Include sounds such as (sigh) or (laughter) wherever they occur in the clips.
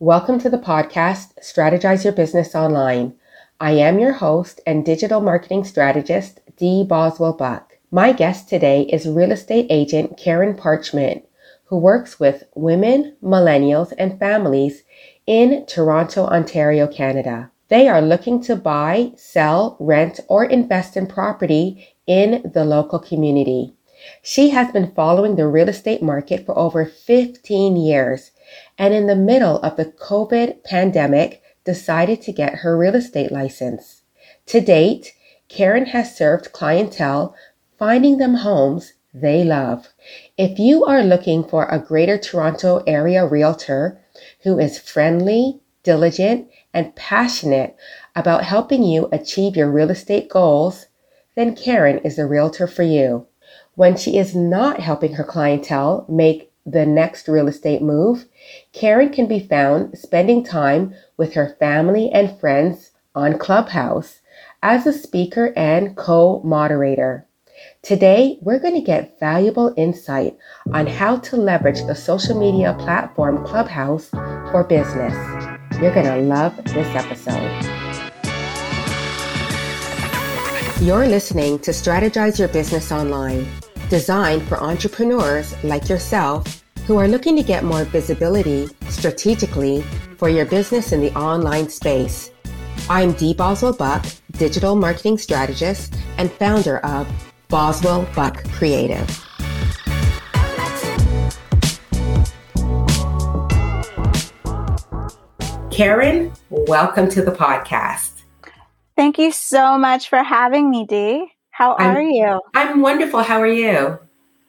Welcome to the podcast, Strategize Your Business Online. I am your host and digital marketing strategist, Dee Boswell Buck. My guest today is real estate agent Karen Parchment, who works with women, millennials, and families in Toronto, Ontario, Canada. They are looking to buy, sell, rent, or invest in property in the local community. She has been following the real estate market for over 15 years and in the middle of the COVID pandemic decided to get her real estate license. To date, Karen has served clientele finding them homes they love. If you are looking for a Greater Toronto Area realtor who is friendly, diligent, and passionate about helping you achieve your real estate goals, then Karen is the realtor for you. When she is not helping her clientele make the next real estate move, Karen can be found spending time with her family and friends on Clubhouse as a speaker and co moderator. Today, we're going to get valuable insight on how to leverage the social media platform Clubhouse for business. You're going to love this episode. You're listening to Strategize Your Business Online, designed for entrepreneurs like yourself who are looking to get more visibility strategically for your business in the online space. I'm Dee Boswell Buck, digital marketing strategist and founder of Boswell Buck Creative. Karen, welcome to the podcast. Thank you so much for having me, Dee. How are I'm, you? I'm wonderful. How are you?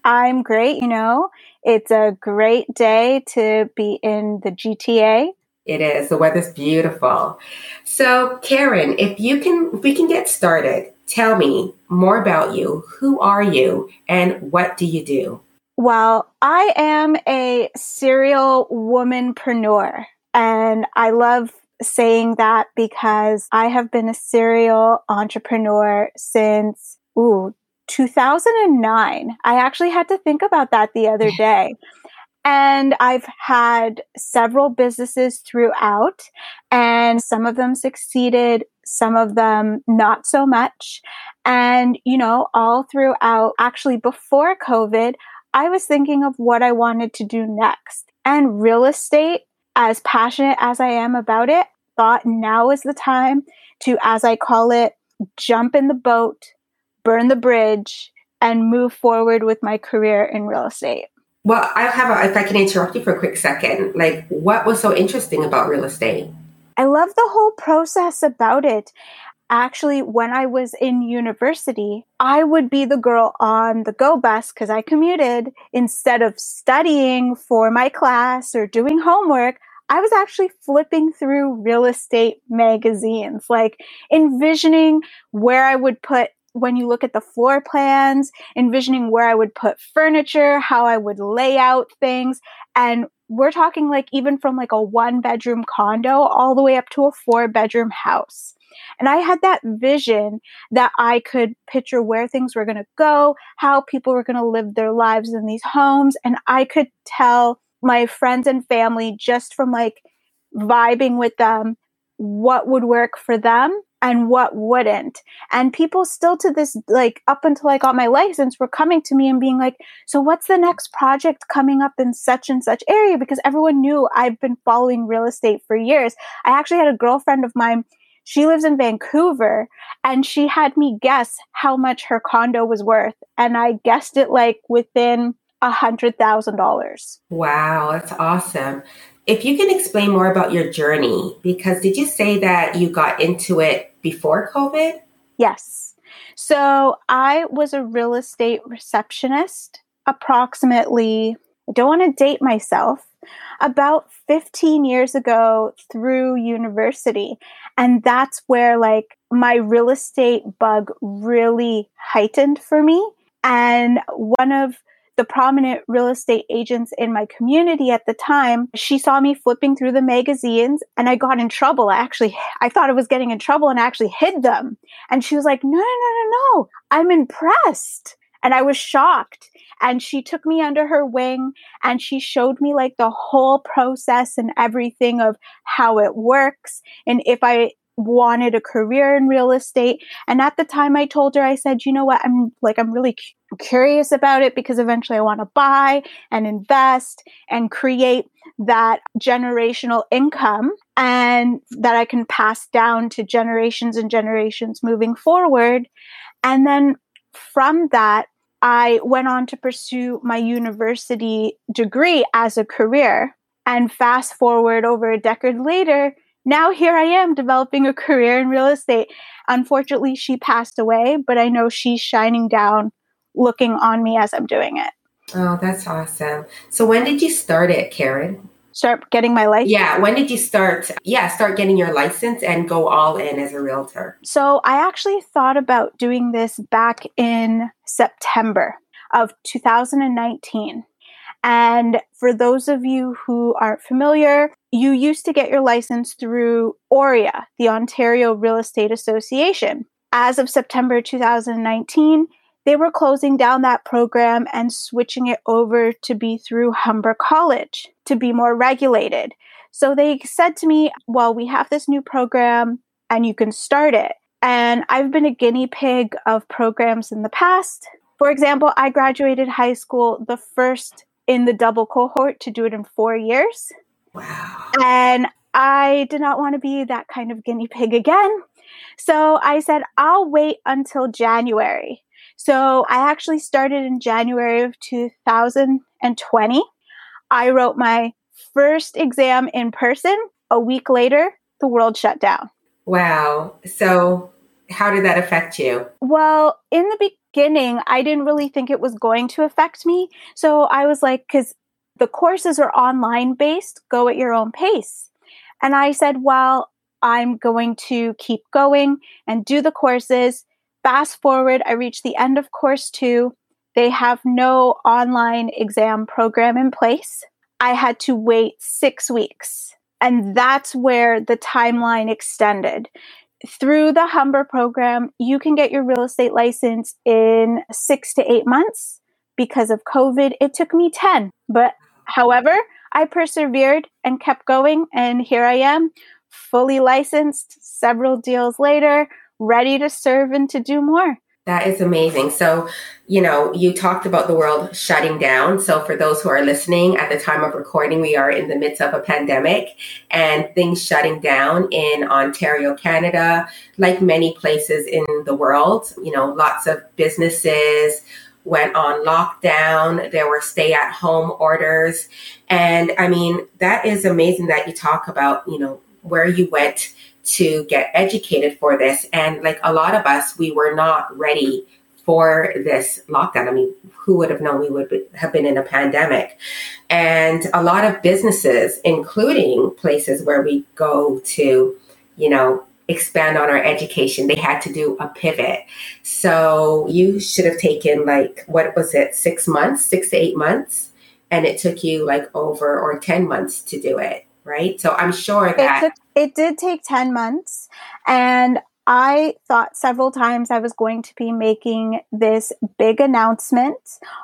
I'm great. You know, it's a great day to be in the GTA. It is. The weather's beautiful. So, Karen, if you can, if we can get started, tell me more about you. Who are you and what do you do? Well, I am a serial womanpreneur and I love saying that because I have been a serial entrepreneur since, ooh, 2009. I actually had to think about that the other (laughs) day. And I've had several businesses throughout, and some of them succeeded, some of them not so much. And, you know, all throughout, actually before COVID, I was thinking of what I wanted to do next. And real estate, as passionate as I am about it, thought now is the time to, as I call it, jump in the boat, burn the bridge, and move forward with my career in real estate. Well, I have, a, if I can interrupt you for a quick second, like what was so interesting about real estate? I love the whole process about it. Actually, when I was in university, I would be the girl on the go bus because I commuted. Instead of studying for my class or doing homework, I was actually flipping through real estate magazines, like envisioning where I would put when you look at the floor plans, envisioning where I would put furniture, how I would lay out things. And we're talking like even from like a one bedroom condo all the way up to a four bedroom house. And I had that vision that I could picture where things were going to go, how people were going to live their lives in these homes. And I could tell my friends and family just from like vibing with them what would work for them and what wouldn't. And people still to this, like up until I got my license, were coming to me and being like, so what's the next project coming up in such and such area? Because everyone knew I've been following real estate for years. I actually had a girlfriend of mine. She lives in Vancouver and she had me guess how much her condo was worth. And I guessed it like within a hundred thousand dollars. Wow, that's awesome. If you can explain more about your journey, because did you say that you got into it before COVID? Yes. So I was a real estate receptionist approximately, I don't want to date myself, about 15 years ago through university. And that's where like my real estate bug really heightened for me. And one of the prominent real estate agents in my community at the time, she saw me flipping through the magazines and I got in trouble. I actually, I thought I was getting in trouble and I actually hid them. And she was like, no, no, no, no, no. I'm impressed. And I was shocked. And she took me under her wing and she showed me like the whole process and everything of how it works. And if I wanted a career in real estate. And at the time I told her, I said, you know what? I'm like, I'm really curious about it because eventually I want to buy and invest and create that generational income and that I can pass down to generations and generations moving forward. And then from that, I went on to pursue my university degree as a career. And fast forward over a decade later, now here I am developing a career in real estate. Unfortunately, she passed away, but I know she's shining down, looking on me as I'm doing it. Oh, that's awesome. So when did you start it, Karen? Start getting my license? Yeah, when did you start? Yeah, start getting your license and go all in as a realtor. So I actually thought about doing this back in September of 2019. And for those of you who aren't familiar, you used to get your license through OREA, the Ontario Real Estate Association. As of September 2019, they were closing down that program and switching it over to be through Humber College to be more regulated. So they said to me, Well, we have this new program and you can start it. And I've been a guinea pig of programs in the past. For example, I graduated high school the first in the double cohort to do it in four years. Wow. And I did not want to be that kind of guinea pig again. So I said, I'll wait until January. So I actually started in January of 2020. I wrote my first exam in person. A week later, the world shut down. Wow. So how did that affect you? Well, in the beginning, I didn't really think it was going to affect me. So I was like, because the courses are online based, go at your own pace. And I said, well, I'm going to keep going and do the courses. Fast forward, I reached the end of course two. They have no online exam program in place. I had to wait six weeks. And that's where the timeline extended through the Humber program, you can get your real estate license in six to eight months. Because of COVID, it took me 10. But however, I persevered and kept going. And here I am, fully licensed, several deals later, ready to serve and to do more. That is amazing. So, you know, you talked about the world shutting down. So, for those who are listening at the time of recording, we are in the midst of a pandemic and things shutting down in Ontario, Canada, like many places in the world. You know, lots of businesses went on lockdown, there were stay at home orders. And I mean, that is amazing that you talk about, you know, where you went to get educated for this. And like a lot of us, we were not ready for this lockdown. I mean, who would have known we would have been in a pandemic? And a lot of businesses, including places where we go to, you know, expand on our education, they had to do a pivot. So you should have taken like, what was it, six months, six to eight months? And it took you like over or 10 months to do it right? So I'm sure that it, took, it did take 10 months. And I thought several times I was going to be making this big announcement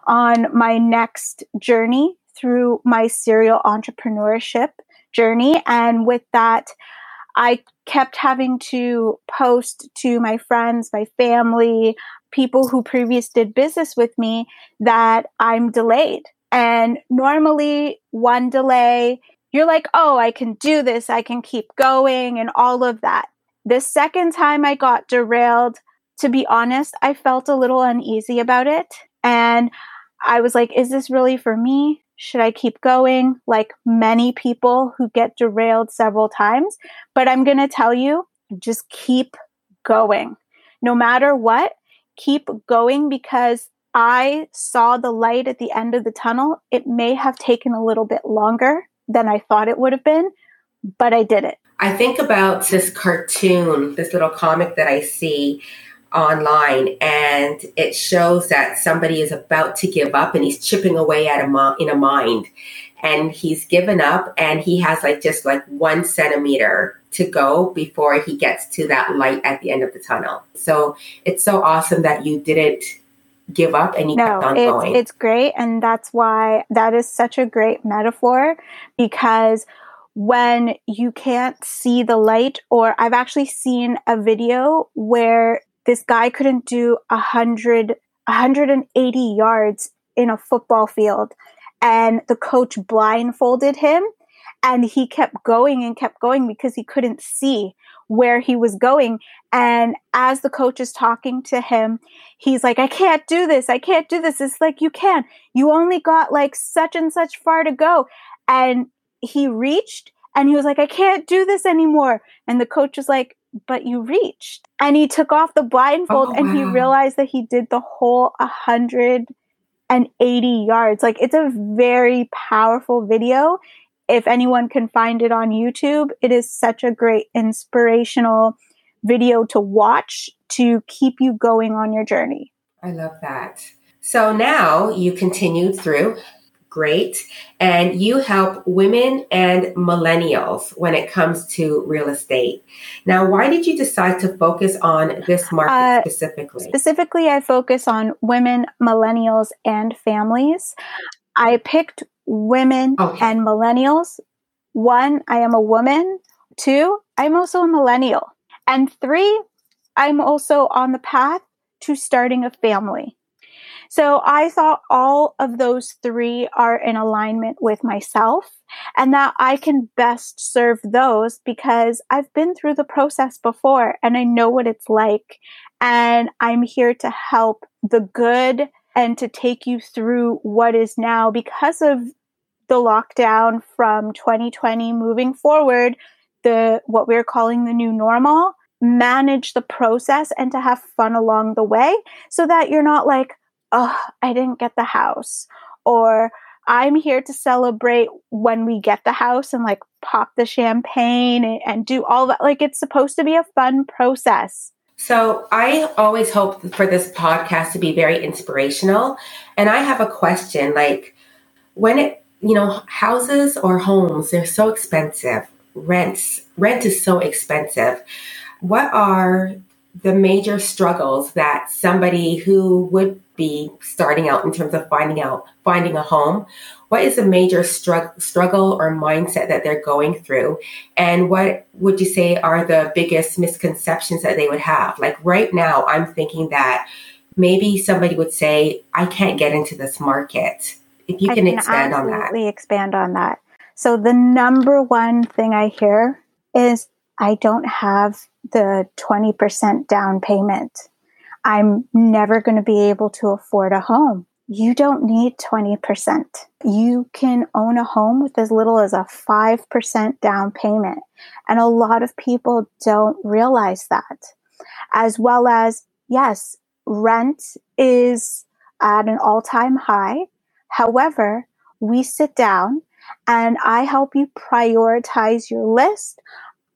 on my next journey through my serial entrepreneurship journey. And with that, I kept having to post to my friends, my family, people who previously did business with me that I'm delayed. And normally, one delay you're like, oh, I can do this, I can keep going, and all of that. The second time I got derailed, to be honest, I felt a little uneasy about it. And I was like, is this really for me? Should I keep going? Like many people who get derailed several times. But I'm going to tell you, just keep going. No matter what, keep going because I saw the light at the end of the tunnel. It may have taken a little bit longer than I thought it would have been, but I did it. I think about this cartoon, this little comic that I see online and it shows that somebody is about to give up and he's chipping away at a mo- in a mind and he's given up and he has like just like one centimeter to go before he gets to that light at the end of the tunnel so it's so awesome that you didn't give up and you no, kept on it's, going. It's great. And that's why that is such a great metaphor because when you can't see the light, or I've actually seen a video where this guy couldn't do a hundred, 180 yards in a football field and the coach blindfolded him and he kept going and kept going because he couldn't see where he was going. And as the coach is talking to him, he's like, I can't do this. I can't do this. It's like, you can. You only got like such and such far to go. And he reached and he was like, I can't do this anymore. And the coach was like, but you reached. And he took off the blindfold oh, and wow. he realized that he did the whole 180 yards. Like, it's a very powerful video if anyone can find it on YouTube, it is such a great inspirational video to watch to keep you going on your journey. I love that. So now you continued through. Great. And you help women and millennials when it comes to real estate. Now, why did you decide to focus on this market uh, specifically? Specifically, I focus on women, millennials, and families. I picked women oh, okay. and millennials. One, I am a woman. Two, I'm also a millennial. And three, I'm also on the path to starting a family. So I thought all of those three are in alignment with myself and that I can best serve those because I've been through the process before and I know what it's like. And I'm here to help the good and to take you through what is now because of the lockdown from 2020 moving forward, the what we're calling the new normal, manage the process and to have fun along the way so that you're not like, oh, I didn't get the house or I'm here to celebrate when we get the house and like pop the champagne and, and do all that. Like it's supposed to be a fun process. So I always hope for this podcast to be very inspirational. And I have a question like when it, you know, houses or homes, they're so expensive. Rents, rent is so expensive. What are the major struggles that somebody who would be starting out in terms of finding out finding a home what is the major strugg- struggle or mindset that they're going through? And what would you say are the biggest misconceptions that they would have? Like right now i'm thinking that maybe somebody would say i can't get into this market. If you can, can expand on that. expand on that. So the number one thing i hear is I don't have the 20% down payment. I'm never going to be able to afford a home. You don't need 20%. You can own a home with as little as a 5% down payment. And a lot of people don't realize that. As well as, yes, rent is at an all time high. However, we sit down and I help you prioritize your list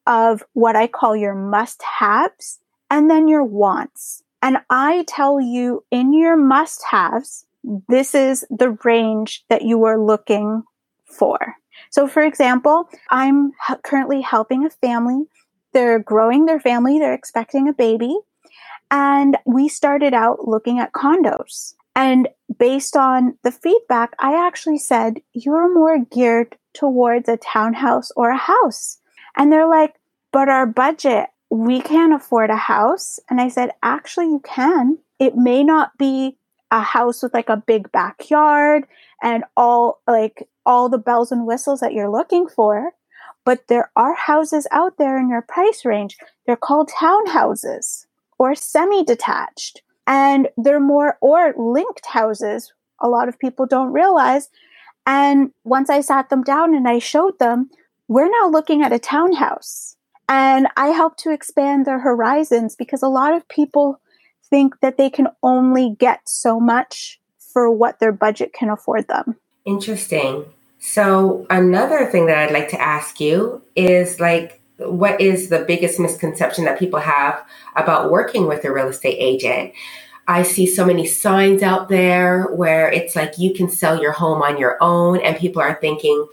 of what I call your must haves and then your wants. And I tell you in your must haves, this is the range that you are looking for. So, for example, I'm currently helping a family. They're growing their family, they're expecting a baby. And we started out looking at condos. And based on the feedback, I actually said, You're more geared towards a townhouse or a house. And they're like, but our budget, we can't afford a house. And I said, actually, you can. It may not be a house with like a big backyard and all like all the bells and whistles that you're looking for. But there are houses out there in your price range. They're called townhouses or semi detached. And they're more or linked houses. A lot of people don't realize. And once I sat them down and I showed them, we're now looking at a townhouse. And I help to expand their horizons because a lot of people think that they can only get so much for what their budget can afford them. Interesting. So, another thing that I'd like to ask you is like, what is the biggest misconception that people have about working with a real estate agent? I see so many signs out there where it's like you can sell your home on your own, and people are thinking,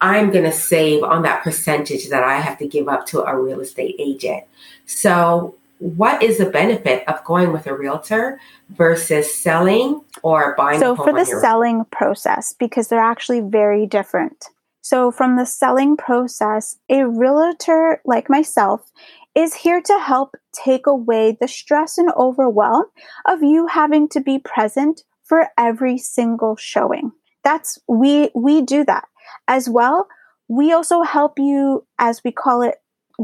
I'm going to save on that percentage that I have to give up to a real estate agent. So, what is the benefit of going with a realtor versus selling or buying? So, for the selling process, because they're actually very different. So, from the selling process, a realtor like myself is here to help take away the stress and overwhelm of you having to be present for every single showing. That's we we do that. As well, we also help you as we call it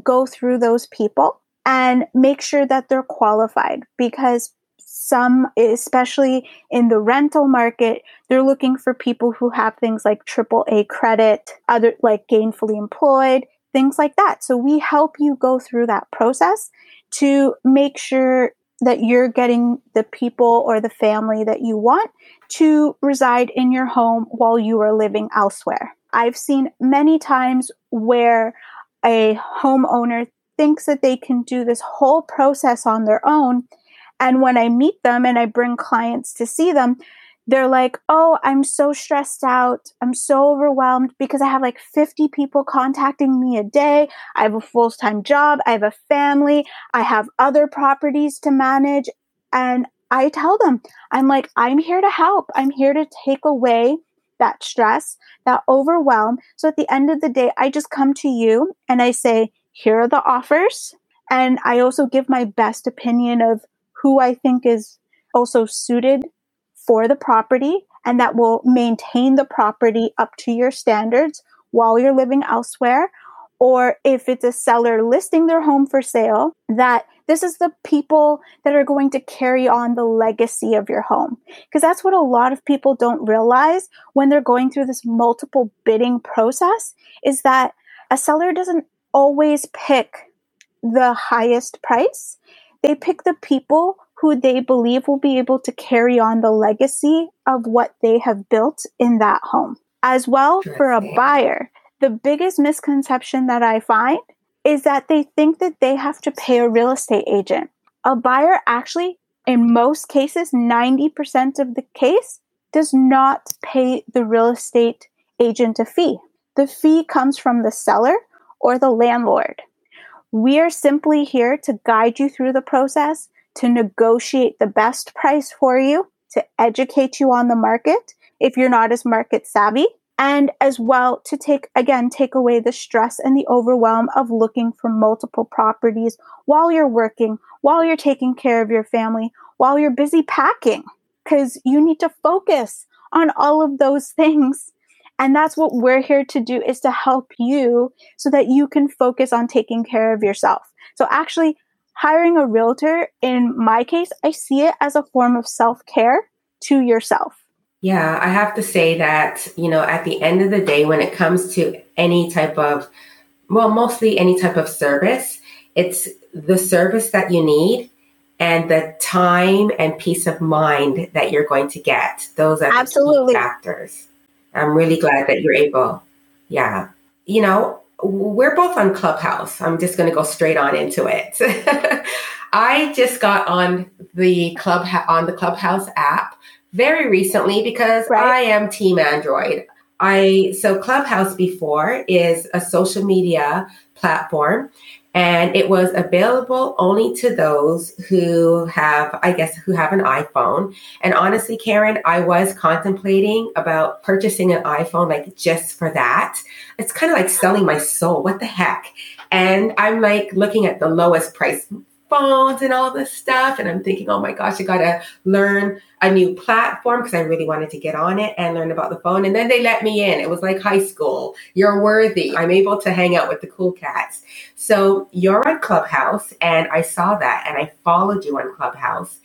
go through those people and make sure that they're qualified because some especially in the rental market they're looking for people who have things like triple a credit other like gainfully employed things like that. So we help you go through that process to make sure that you're getting the people or the family that you want to reside in your home while you are living elsewhere i've seen many times where a homeowner thinks that they can do this whole process on their own. And when I meet them and I bring clients to see them, they're like, Oh, I'm so stressed out. I'm so overwhelmed because I have like 50 people contacting me a day. I have a full time job. I have a family. I have other properties to manage. And I tell them, I'm like, I'm here to help. I'm here to take away that stress, that overwhelm. So at the end of the day, I just come to you and I say, here are the offers. And I also give my best opinion of who I think is also suited for the property and that will maintain the property up to your standards while you're living elsewhere. Or if it's a seller listing their home for sale, that this is the people that are going to carry on the legacy of your home. Because that's what a lot of people don't realize when they're going through this multiple bidding process is that a seller doesn't always pick the highest price. They pick the people who they believe will be able to carry on the legacy of what they have built in that home. As well, for a buyer, the biggest misconception that I find is that they think that they have to pay a real estate agent. A buyer actually, in most cases, 90% of the case, does not pay the real estate agent a fee. The fee comes from the seller or the landlord. We are simply here to guide you through the process, to negotiate the best price for you, to educate you on the market if you're not as market savvy, and as well to take, again, take away the stress and the overwhelm of looking for multiple properties while you're working, while you're taking care of your family, while you're busy packing, because you need to focus on all of those (laughs) things and that's what we're here to do is to help you so that you can focus on taking care of yourself. So actually hiring a realtor in my case, I see it as a form of self-care to yourself. Yeah, I have to say that, you know, at the end of the day when it comes to any type of well, mostly any type of service, it's the service that you need and the time and peace of mind that you're going to get. Those are Absolutely. factors. I'm really glad that you're able. Yeah. You know, we're both on Clubhouse. I'm just going to go straight on into it. (laughs) I just got on the club on the Clubhouse app very recently because right. I am team Android. I so Clubhouse before is a social media platform and it was available only to those who have i guess who have an iphone and honestly karen i was contemplating about purchasing an iphone like just for that it's kind of like selling my soul what the heck and i'm like looking at the lowest price phones and all this stuff. And I'm thinking, oh my gosh, I got to learn a new platform because I really wanted to get on it and learn about the phone. And then they let me in. It was like high school. You're worthy. I'm able to hang out with the cool cats. So you're on Clubhouse, and I saw that and I followed you on Clubhouse.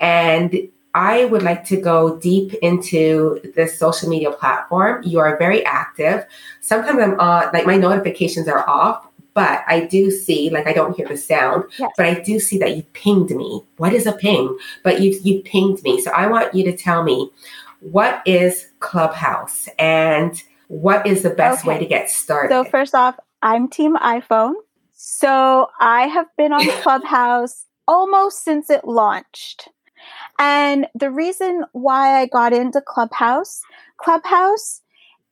And I would like to go deep into this social media platform. You are very active. Sometimes I'm on, like my notifications are off, but I do see, like I don't hear the sound, yes. but I do see that you pinged me. What is a ping? But you you pinged me. So I want you to tell me what is Clubhouse and what is the best okay. way to get started? So first off, I'm team iPhone. So I have been on (laughs) Clubhouse almost since it launched. And the reason why I got into Clubhouse, Clubhouse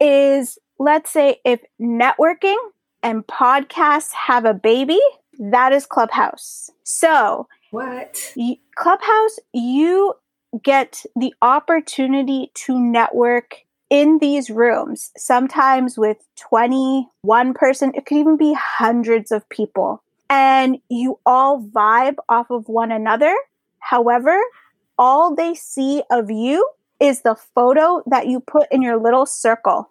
is let's say if networking and podcasts have a baby, That is Clubhouse. So, what? Clubhouse, you get the opportunity to network in these rooms, sometimes with 21 person, it could even be hundreds of people. And you all vibe off of one another. However, all they see of you is the photo that you put in your little circle.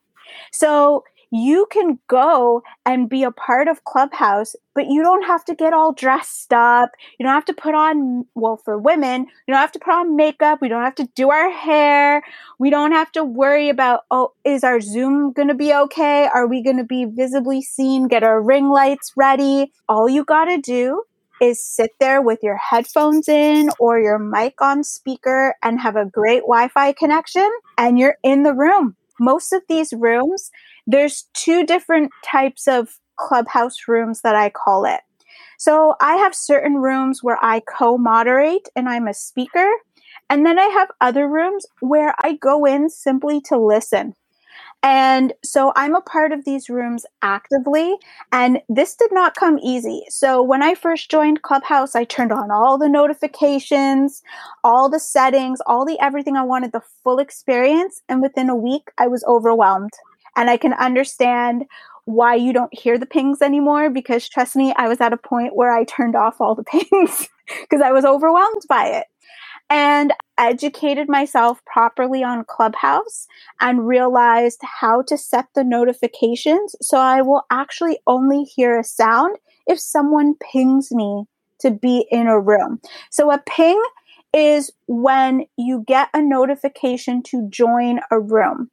So you can go and be a part of Clubhouse, but you don't have to get all dressed up. You don't have to put on, well, for women, you don't have to put on makeup. We don't have to do our hair. We don't have to worry about, oh, is our Zoom going to be okay? Are we going to be visibly seen? Get our ring lights ready. All you got to do is sit there with your headphones in or your mic on speaker and have a great Wi Fi connection, and you're in the room. Most of these rooms, there's two different types of clubhouse rooms that I call it. So I have certain rooms where I co moderate and I'm a speaker. And then I have other rooms where I go in simply to listen. And so I'm a part of these rooms actively, and this did not come easy. So when I first joined Clubhouse, I turned on all the notifications, all the settings, all the everything I wanted, the full experience. And within a week, I was overwhelmed. And I can understand why you don't hear the pings anymore because trust me, I was at a point where I turned off all the (laughs) pings because I was overwhelmed by it. And educated myself properly on Clubhouse and realized how to set the notifications so I will actually only hear a sound if someone pings me to be in a room. So a ping is when you get a notification to join a room.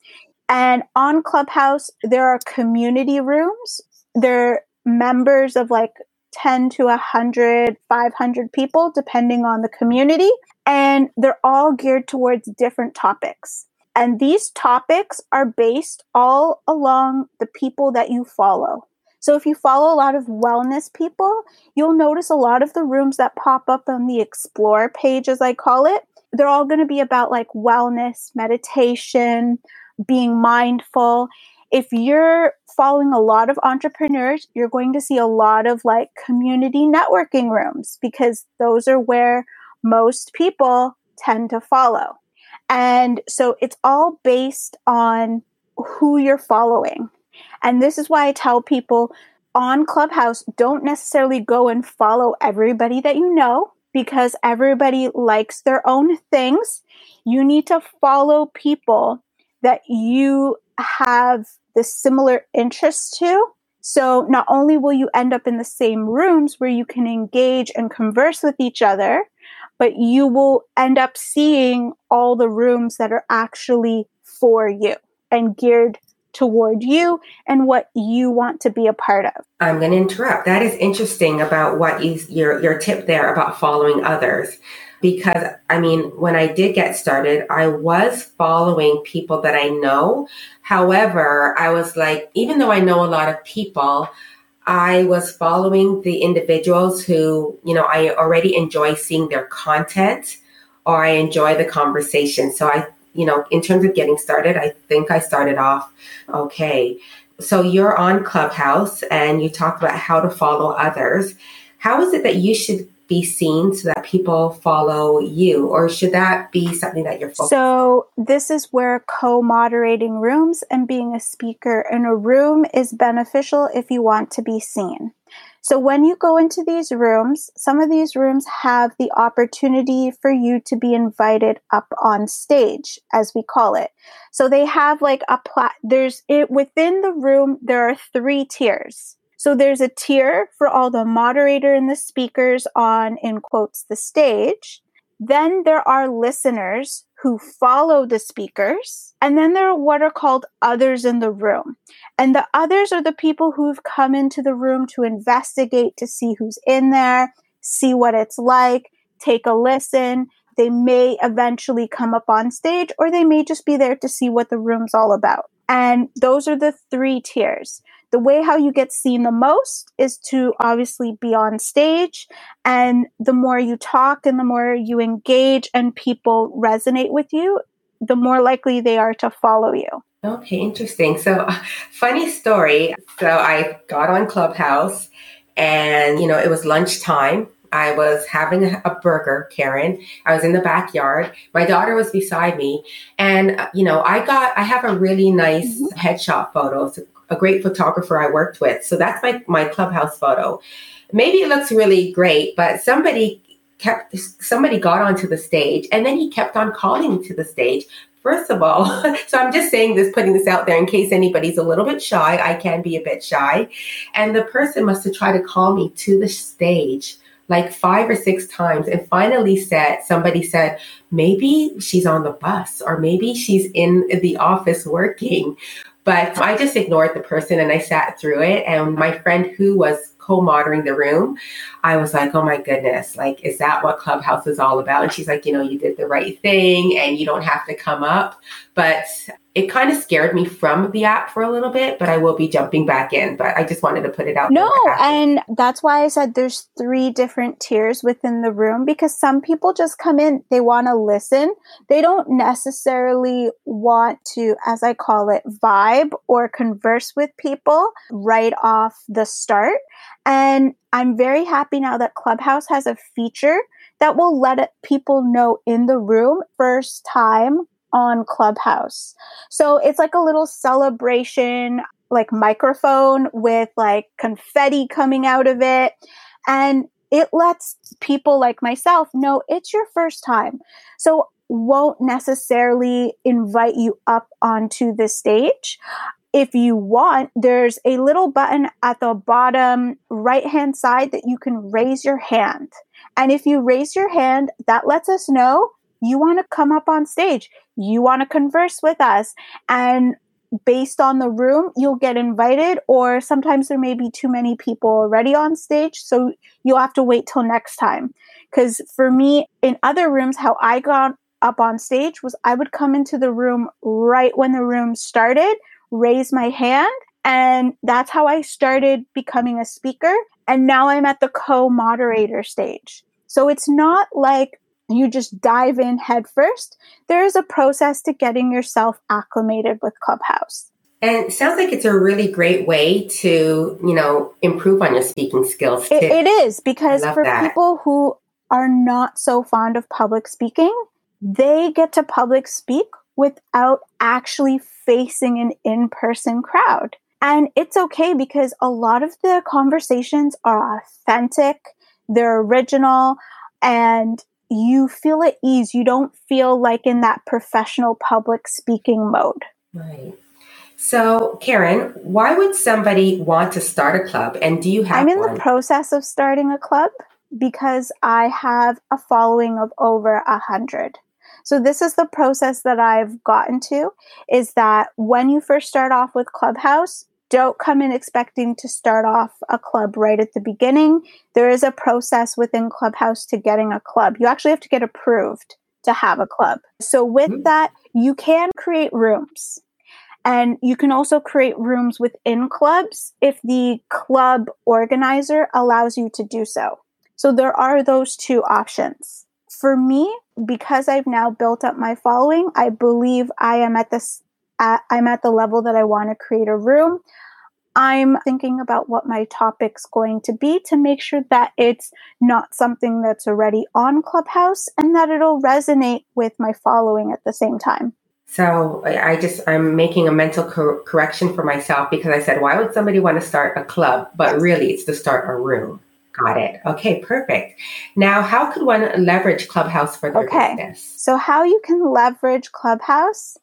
And on Clubhouse, there are community rooms. They're members of like 10 to 100, 500 people, depending on the community. And they're all geared towards different topics. And these topics are based all along the people that you follow. So if you follow a lot of wellness people, you'll notice a lot of the rooms that pop up on the explore page, as I call it, they're all going to be about like wellness, meditation, being mindful. If you're following a lot of entrepreneurs, you're going to see a lot of like community networking rooms because those are where most people tend to follow. And so it's all based on who you're following. And this is why I tell people on Clubhouse, don't necessarily go and follow everybody that you know because everybody likes their own things. You need to follow people that you have the similar interests to. So not only will you end up in the same rooms where you can engage and converse with each other, but you will end up seeing all the rooms that are actually for you and geared toward you and what you want to be a part of. I'm going to interrupt. That is interesting about what you your your tip there about following others because I mean, when I did get started, I was following people that I know. However, I was like, even though I know a lot of people, I was following the individuals who, you know, I already enjoy seeing their content or I enjoy the conversation. So I, you know, in terms of getting started, I think I started off okay. So you're on Clubhouse and you talked about how to follow others. How is it that you should be seen so that people follow you or should that be something that you're focused so this is where co-moderating rooms and being a speaker in a room is beneficial if you want to be seen. So when you go into these rooms some of these rooms have the opportunity for you to be invited up on stage as we call it. So they have like a plat there's it within the room there are three tiers so there's a tier for all the moderator and the speakers on, in quotes, the stage. Then there are listeners who follow the speakers. And then there are what are called others in the room. And the others are the people who've come into the room to investigate to see who's in there, see what it's like, take a listen. They may eventually come up on stage or they may just be there to see what the room's all about. And those are the three tiers the way how you get seen the most is to obviously be on stage and the more you talk and the more you engage and people resonate with you the more likely they are to follow you okay interesting so (laughs) funny story so i got on clubhouse and, you know, it was lunchtime. I was having a burger, Karen. I was in the backyard. My daughter was beside me. And, uh, you know, I got, I have a really nice mm-hmm. headshot photo. It's a great photographer I worked with. So that's my, my clubhouse photo. Maybe it looks really great, but somebody kept, somebody got onto the stage and then he kept on calling to the stage First of all, (laughs) so I'm just saying this, putting this out there in case anybody's a little bit shy. I can be a bit shy. And the person must have tried to call me to the stage like five or six times and finally said, somebody said, maybe she's on the bus or maybe she's in the office working. But I just ignored the person and I sat through it. And my friend who was co-monitoring the room, I was like, oh my goodness, like, is that what Clubhouse is all about? And she's like, you know, you did the right thing and you don't have to come up. But it kind of scared me from the app for a little bit, but I will be jumping back in. But I just wanted to put it out. No, and that's why I said there's three different tiers within the room because some people just come in, they want to listen. They don't necessarily want to, as I call it, vibe or converse with people right off the start. And I'm very happy now that Clubhouse has a feature that will let people know in the room first time on Clubhouse. So it's like a little celebration, like microphone with like confetti coming out of it. And it lets people like myself know it's your first time. So won't necessarily invite you up onto the stage. If you want, there's a little button at the bottom right hand side that you can raise your hand. And if you raise your hand, that lets us know you want to come up on stage, you want to converse with us. And based on the room, you'll get invited, or sometimes there may be too many people already on stage. So you'll have to wait till next time. Because for me, in other rooms, how I got up on stage was I would come into the room right when the room started, raise my hand, and that's how I started becoming a speaker. And now I'm at the co moderator stage. So it's not like you just dive in head first. There is a process to getting yourself acclimated with Clubhouse. And it sounds like it's a really great way to, you know, improve on your speaking skills. It, it is because for that. people who are not so fond of public speaking, they get to public speak without actually facing an in person crowd. And it's okay because a lot of the conversations are authentic, they're original, and you feel at ease. You don't feel like in that professional public speaking mode. Right. So, Karen, why would somebody want to start a club? And do you have? I'm in one? the process of starting a club because I have a following of over a hundred. So this is the process that I've gotten to is that when you first start off with Clubhouse, don't come in expecting to start off a club right at the beginning. There is a process within Clubhouse to getting a club. You actually have to get approved to have a club. So, with mm-hmm. that, you can create rooms. And you can also create rooms within clubs if the club organizer allows you to do so. So, there are those two options. For me, because I've now built up my following, I believe I am at this at, I'm at the level that I want to create a room. I'm thinking about what my topic's going to be to make sure that it's not something that's already on Clubhouse and that it'll resonate with my following at the same time. So I just I'm making a mental cor- correction for myself because I said why would somebody want to start a club but really it's to start a room. Got it. Okay, perfect. Now, how could one leverage Clubhouse for their okay. business? So, how you can leverage Clubhouse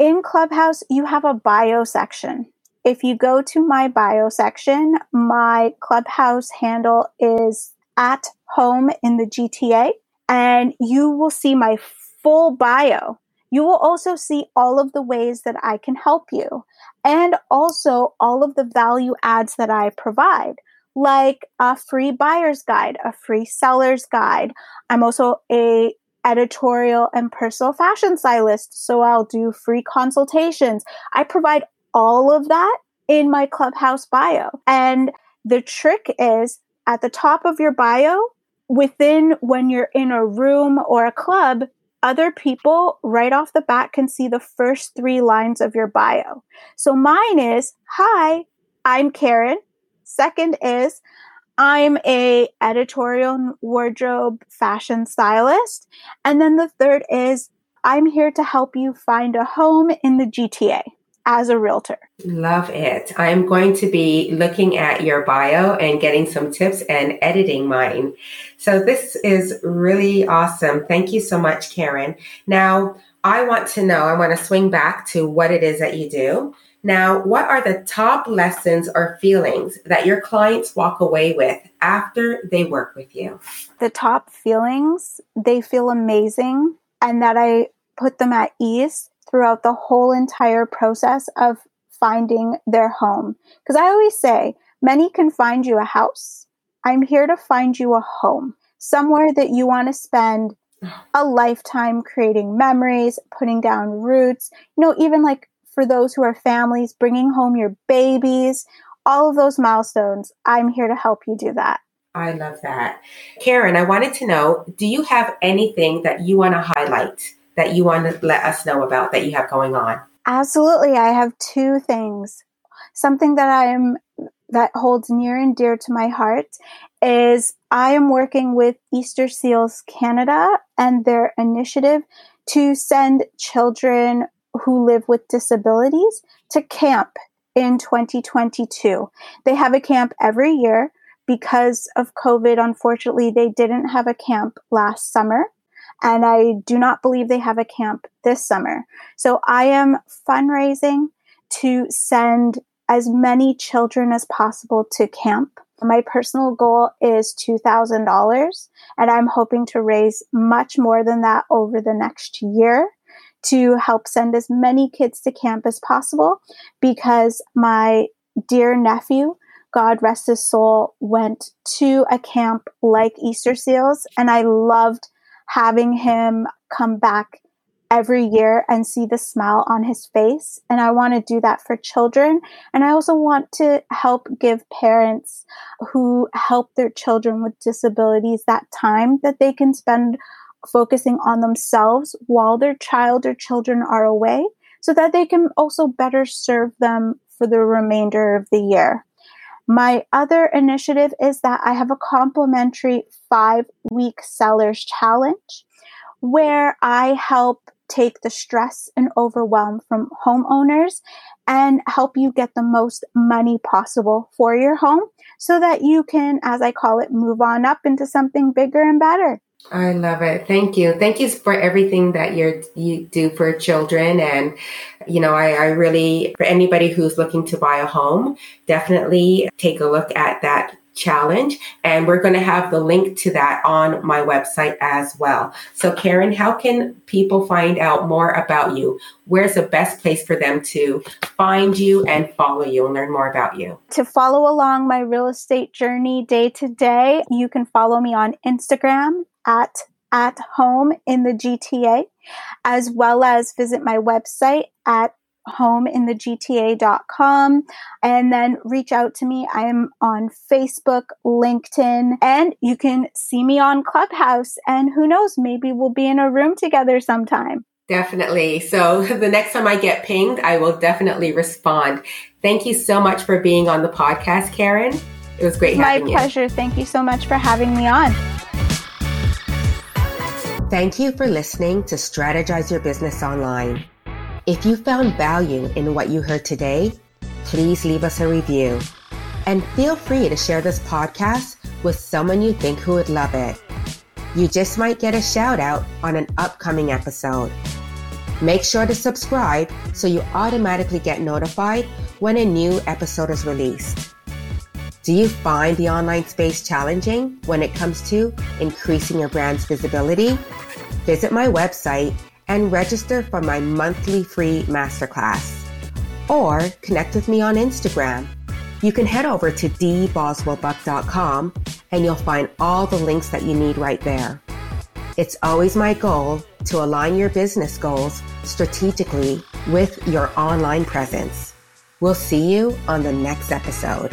in Clubhouse, you have a bio section. If you go to my bio section, my Clubhouse handle is at home in the GTA, and you will see my full bio. You will also see all of the ways that I can help you and also all of the value adds that I provide, like a free buyer's guide, a free seller's guide. I'm also a editorial and personal fashion stylist. So I'll do free consultations. I provide all of that in my Clubhouse bio. And the trick is at the top of your bio, within when you're in a room or a club, other people right off the bat can see the first three lines of your bio. So mine is Hi, I'm Karen. Second is I'm a editorial wardrobe fashion stylist. And then the third is I'm here to help you find a home in the GTA as a realtor. Love it. I'm going to be looking at your bio and getting some tips and editing mine. So this is really awesome. Thank you so much, Karen. Now, I want to know, I want to swing back to what it is that you do. Now, what are the top lessons or feelings that your clients walk away with after they work with you? The top feelings, they feel amazing and that I put them at ease throughout the whole entire process of finding their home. Because I always say, many can find you a house. I'm here to find you a home, somewhere that you want to spend (sighs) a lifetime creating memories, putting down roots, you know, even like for those who are families, bringing home your babies, all of those milestones. I'm here to help you do that. I love that. Karen, I wanted to know do you have anything that you want to highlight that you want to let us know about that you have going on? Absolutely. I have two things. Something that I'm that holds near and dear to my heart is I am working with Easter Seals Canada and their initiative to send children who live with disabilities to camp in 2022. They have a camp every year. Because of COVID, unfortunately, they didn't have a camp last summer. And I do not believe they have a camp this summer. So I am fundraising to send as many children as possible to camp. My personal goal is $2,000, and I'm hoping to raise much more than that over the next year to help send as many kids to camp as possible because my dear nephew, God rest his soul, went to a camp like Easter Seals, and I loved having him come back every year and see the smile on his face. And I want to do that for children. And I also want to help give parents who help their children with disabilities that time that they can spend focusing on themselves while their child or children are away so that they can also better serve them for the remainder of the year. My other initiative is that I have a complimentary five week sellers challenge where I help take the stress and overwhelm from homeowners and help you get the most money possible for your home so that you can, as I call it, move on up into something bigger and better. I love it. Thank you. Thank you for everything that you you do for children. And, you know, I, I really, for anybody who's looking to buy a home, definitely take a look at that challenge. And we're going to have the link to that on my website as well. So, Karen, how can people find out more about you? Where's the best place for them to find you and follow you and learn more about you? To follow along my real estate journey day to day, you can follow me on Instagram at at home in the GTA, as well as visit my website at homeinthegta.com and then reach out to me. I am on Facebook, LinkedIn, and you can see me on Clubhouse. And who knows, maybe we'll be in a room together sometime. Definitely. So (laughs) the next time I get pinged, I will definitely respond. Thank you so much for being on the podcast, Karen. It was great My pleasure. You. Thank you so much for having me on. Thank you for listening to Strategize Your Business Online. If you found value in what you heard today, please leave us a review. And feel free to share this podcast with someone you think who would love it. You just might get a shout out on an upcoming episode. Make sure to subscribe so you automatically get notified when a new episode is released. Do you find the online space challenging when it comes to increasing your brand's visibility? Visit my website and register for my monthly free masterclass. Or connect with me on Instagram. You can head over to dboswellbuck.com and you'll find all the links that you need right there. It's always my goal to align your business goals strategically with your online presence. We'll see you on the next episode.